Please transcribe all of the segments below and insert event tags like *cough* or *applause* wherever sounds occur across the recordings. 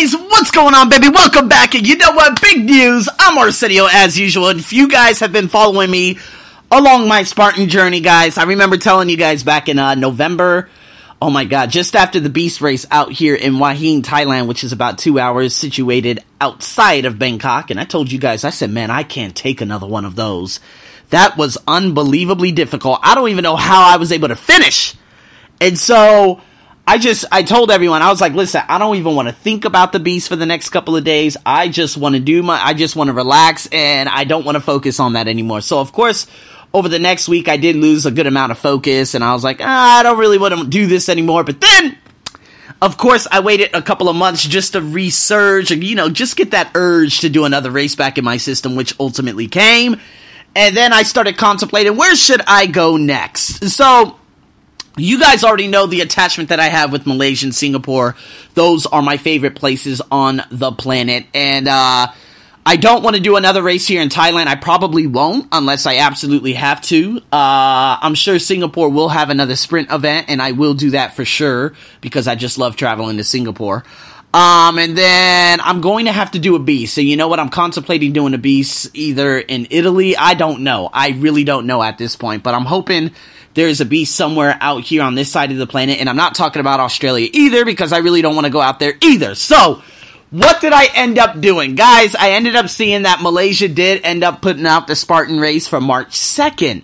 guys, what's going on, baby? Welcome back, and you know what? Big news! I'm Arsenio, as usual, and if you guys have been following me along my Spartan journey, guys, I remember telling you guys back in uh, November, oh my god, just after the Beast race out here in Hua Hin, Thailand, which is about two hours situated outside of Bangkok, and I told you guys, I said, man, I can't take another one of those. That was unbelievably difficult. I don't even know how I was able to finish. And so, I just I told everyone I was like, listen, I don't even want to think about the beast for the next couple of days. I just want to do my I just want to relax and I don't want to focus on that anymore. So of course, over the next week I did lose a good amount of focus and I was like, ah, I don't really want to do this anymore. But then of course, I waited a couple of months just to resurge and, you know, just get that urge to do another race back in my system, which ultimately came. And then I started contemplating where should I go next? So, you guys already know the attachment that I have with Malaysia and Singapore. Those are my favorite places on the planet. And, uh, I don't want to do another race here in Thailand. I probably won't unless I absolutely have to. Uh, I'm sure Singapore will have another sprint event, and I will do that for sure because I just love traveling to Singapore. Um, and then I'm going to have to do a beast. So you know what? I'm contemplating doing a beast either in Italy. I don't know. I really don't know at this point, but I'm hoping there's a beast somewhere out here on this side of the planet. And I'm not talking about Australia either because I really don't want to go out there either. So, what did I end up doing? Guys, I ended up seeing that Malaysia did end up putting out the Spartan race for March 2nd.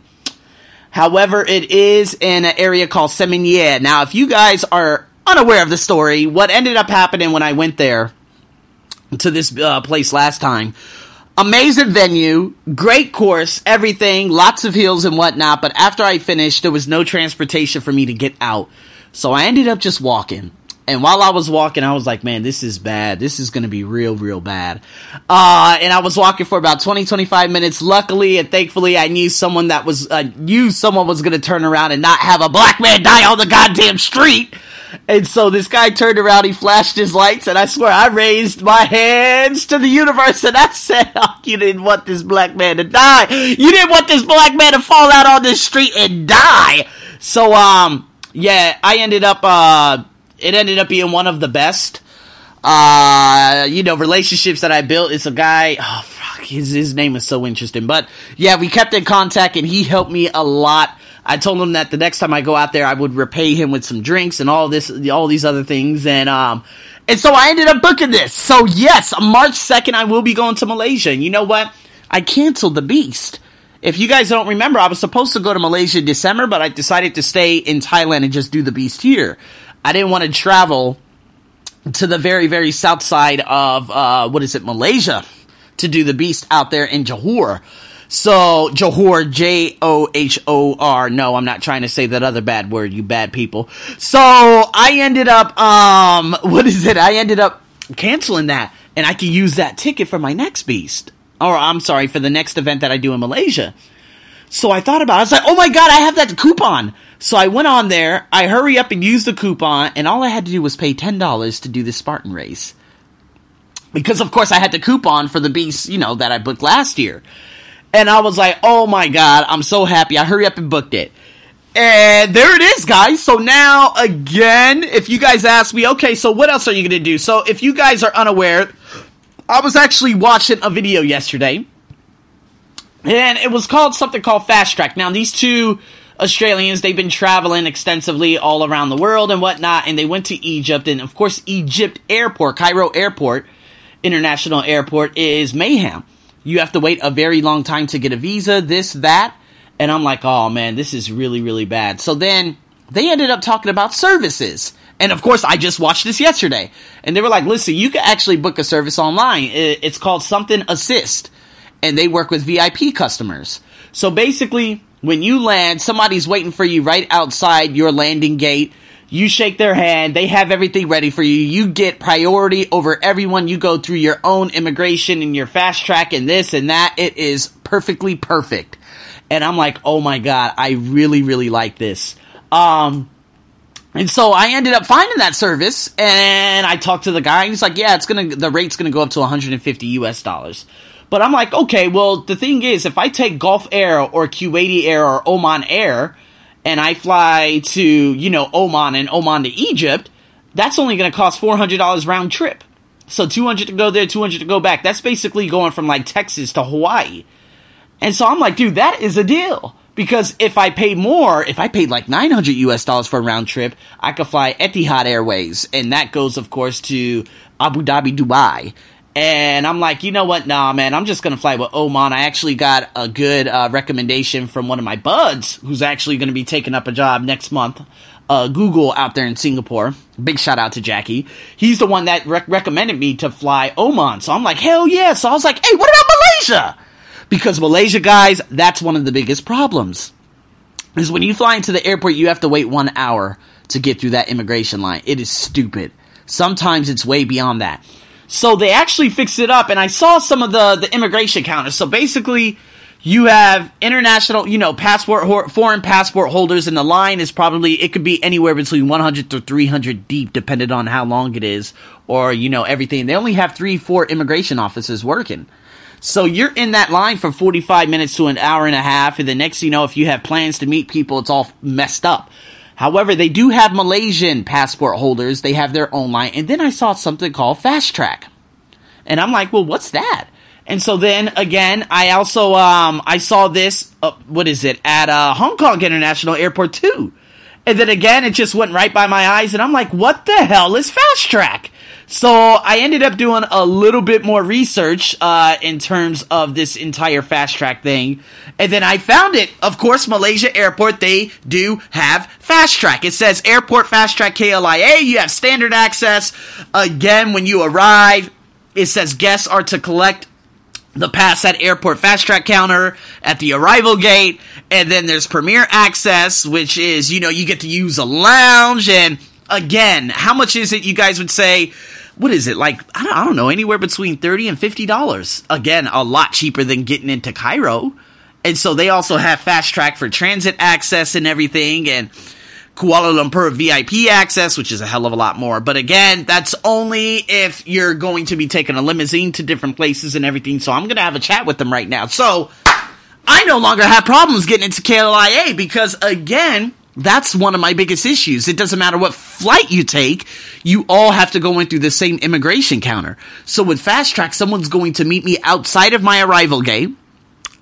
However, it is in an area called Semenyih. Now, if you guys are unaware of the story, what ended up happening when I went there to this uh, place last time amazing venue, great course, everything, lots of hills and whatnot. But after I finished, there was no transportation for me to get out. So I ended up just walking. And while I was walking, I was like, man, this is bad. This is going to be real, real bad. Uh, and I was walking for about 20, 25 minutes. Luckily and thankfully, I knew someone that was, uh, knew someone was going to turn around and not have a black man die on the goddamn street. And so this guy turned around, he flashed his lights, and I swear I raised my hands to the universe and I *laughs* said, oh, You didn't want this black man to die. You didn't want this black man to fall out on this street and die. So, um, yeah, I ended up, uh, it ended up being one of the best, uh, you know, relationships that I built. It's a guy, oh, fuck, his, his name is so interesting. But yeah, we kept in contact and he helped me a lot I told him that the next time I go out there, I would repay him with some drinks and all this, all these other things, and um, and so I ended up booking this. So yes, March second, I will be going to Malaysia. And you know what? I canceled the Beast. If you guys don't remember, I was supposed to go to Malaysia in December, but I decided to stay in Thailand and just do the Beast here. I didn't want to travel to the very, very south side of uh, what is it, Malaysia, to do the Beast out there in Johor. So Johor, J O H O R. No, I'm not trying to say that other bad word, you bad people. So I ended up, um, *laughs* what is it? I ended up canceling that, and I can use that ticket for my next beast. Or I'm sorry, for the next event that I do in Malaysia. So I thought about it. I was like, oh my god, I have that coupon. So I went on there, I hurry up and use the coupon, and all I had to do was pay $10 to do the Spartan race. Because of course I had the coupon for the beast, you know, that I booked last year. And I was like, oh my God, I'm so happy. I hurry up and booked it. And there it is, guys. So now, again, if you guys ask me, okay, so what else are you going to do? So if you guys are unaware, I was actually watching a video yesterday. And it was called something called Fast Track. Now, these two Australians, they've been traveling extensively all around the world and whatnot. And they went to Egypt. And of course, Egypt Airport, Cairo Airport, International Airport, is mayhem you have to wait a very long time to get a visa, this, that. And I'm like, oh man, this is really, really bad. So then they ended up talking about services. And of course, I just watched this yesterday. And they were like, listen, you can actually book a service online. It's called Something Assist. And they work with VIP customers. So basically, when you land, somebody's waiting for you right outside your landing gate you shake their hand. They have everything ready for you. You get priority over everyone. You go through your own immigration and your fast track and this and that. It is perfectly perfect. And I'm like, oh my God, I really, really like this. Um, and so I ended up finding that service and I talked to the guy and he's like, yeah, it's gonna, the rate's gonna go up to 150 US dollars. But I'm like, okay, well, the thing is, if I take Gulf Air or Kuwaiti Air or Oman Air, and I fly to, you know, Oman and Oman to Egypt, that's only going to cost $400 round trip. So 200 to go there, 200 to go back. That's basically going from like Texas to Hawaii. And so I'm like, dude, that is a deal. Because if I pay more, if I paid like 900 US dollars for a round trip, I could fly Etihad Airways. And that goes, of course, to Abu Dhabi, Dubai. And I'm like, you know what? Nah, man, I'm just going to fly with Oman. I actually got a good uh, recommendation from one of my buds who's actually going to be taking up a job next month. Uh, Google out there in Singapore. Big shout out to Jackie. He's the one that rec- recommended me to fly Oman. So I'm like, hell yeah. So I was like, hey, what about Malaysia? Because Malaysia, guys, that's one of the biggest problems. Is when you fly into the airport, you have to wait one hour to get through that immigration line. It is stupid. Sometimes it's way beyond that. So they actually fixed it up, and I saw some of the the immigration counters. So basically, you have international, you know, passport foreign passport holders, and the line is probably it could be anywhere between 100 to 300 deep, depending on how long it is, or you know everything. They only have three, four immigration officers working. So you're in that line for 45 minutes to an hour and a half, and the next you know, if you have plans to meet people, it's all messed up. However, they do have Malaysian passport holders. They have their own line. And then I saw something called Fast Track. And I'm like, well, what's that? And so then again, I also um I saw this uh, what is it at uh, Hong Kong International Airport too. And then again, it just went right by my eyes and I'm like, what the hell is Fast Track? So I ended up doing a little bit more research uh, in terms of this entire fast track thing, and then I found it. Of course, Malaysia Airport they do have fast track. It says Airport Fast Track KLIA. You have standard access. Again, when you arrive, it says guests are to collect the pass at airport fast track counter at the arrival gate and then there's premier access which is you know you get to use a lounge and again how much is it you guys would say what is it like? I don't, I don't know, anywhere between thirty and fifty dollars. Again, a lot cheaper than getting into Cairo. And so they also have fast track for transit access and everything, and Kuala Lumpur VIP access, which is a hell of a lot more. But again, that's only if you're going to be taking a limousine to different places and everything. So I'm going to have a chat with them right now. So I no longer have problems getting into KLIA because again, that's one of my biggest issues. It doesn't matter what flight you take, you all have to go in through the same immigration counter. So with Fast Track, someone's going to meet me outside of my arrival gate.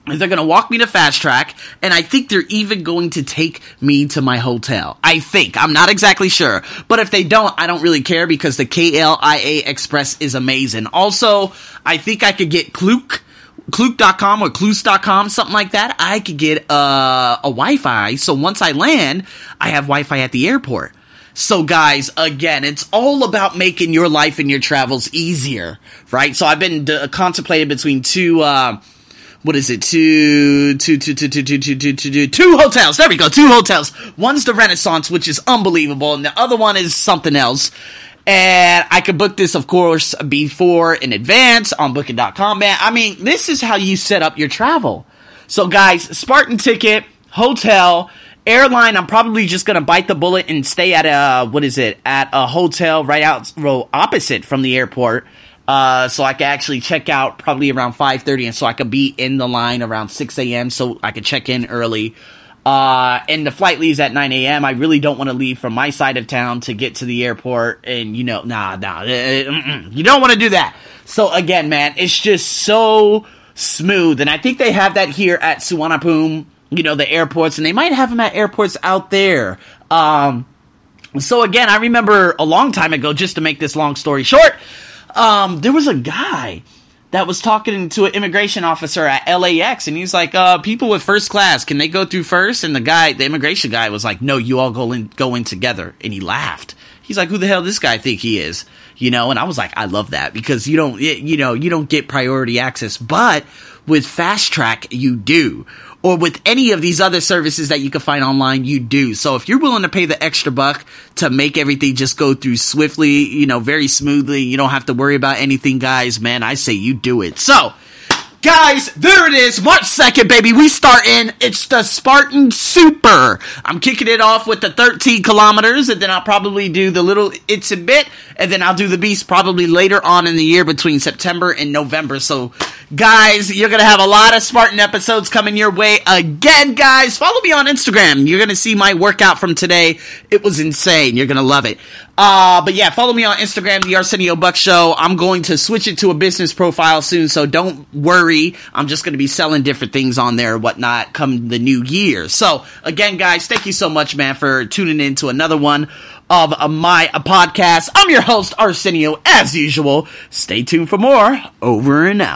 And they're going to walk me to Fast Track, and I think they're even going to take me to my hotel. I think. I'm not exactly sure. But if they don't, I don't really care because the KLIA Express is amazing. Also, I think I could get Klook Klook.com or Kloos.com, something like that, I could get uh, a Wi-Fi. So once I land, I have Wi-Fi at the airport. So guys, again, it's all about making your life and your travels easier, right? So I've been uh, contemplating between two, uh, what is it? Two, two, two, two, two, two, two, two, two, two, two hotels. There we go. Two hotels. One's the Renaissance, which is unbelievable, and the other one is something else. And I could book this, of course, before in advance on booking.com, man. I mean, this is how you set up your travel. So, guys, Spartan ticket, hotel, airline. I'm probably just gonna bite the bullet and stay at a what is it at a hotel right out row opposite from the airport. Uh, so I could actually check out probably around 5:30, and so I could be in the line around 6 a.m. So I could check in early. Uh, and the flight leaves at 9 a.m. I really don't want to leave from my side of town to get to the airport. And, you know, nah, nah, uh, you don't want to do that. So, again, man, it's just so smooth. And I think they have that here at Suvarnabhumi, you know, the airports, and they might have them at airports out there. Um, so, again, I remember a long time ago, just to make this long story short, um, there was a guy that was talking to an immigration officer at LAX, and he's like, uh, "People with first class, can they go through first? And the guy, the immigration guy, was like, "No, you all go in, go in together." And he laughed. He's like, "Who the hell this guy think he is?" You know. And I was like, "I love that because you don't, you know, you don't get priority access, but with Fast Track, you do." or with any of these other services that you can find online, you do. So if you're willing to pay the extra buck to make everything just go through swiftly, you know, very smoothly, you don't have to worry about anything, guys, man, I say you do it. So, Guys, there it is, March 2nd, baby. We start in. It's the Spartan Super. I'm kicking it off with the 13 kilometers, and then I'll probably do the little It's a Bit, and then I'll do the Beast probably later on in the year between September and November. So Guys, you're going to have a lot of Spartan episodes coming your way again, guys. Follow me on Instagram. You're going to see my workout from today. It was insane. You're going to love it. Uh, but yeah, follow me on Instagram, the Arsenio Buck Show. I'm going to switch it to a business profile soon, so don't worry. I'm just going to be selling different things on there, whatnot, come the new year. So again, guys, thank you so much, man, for tuning in to another one of my podcast. I'm your host, Arsenio, as usual. Stay tuned for more. Over and out.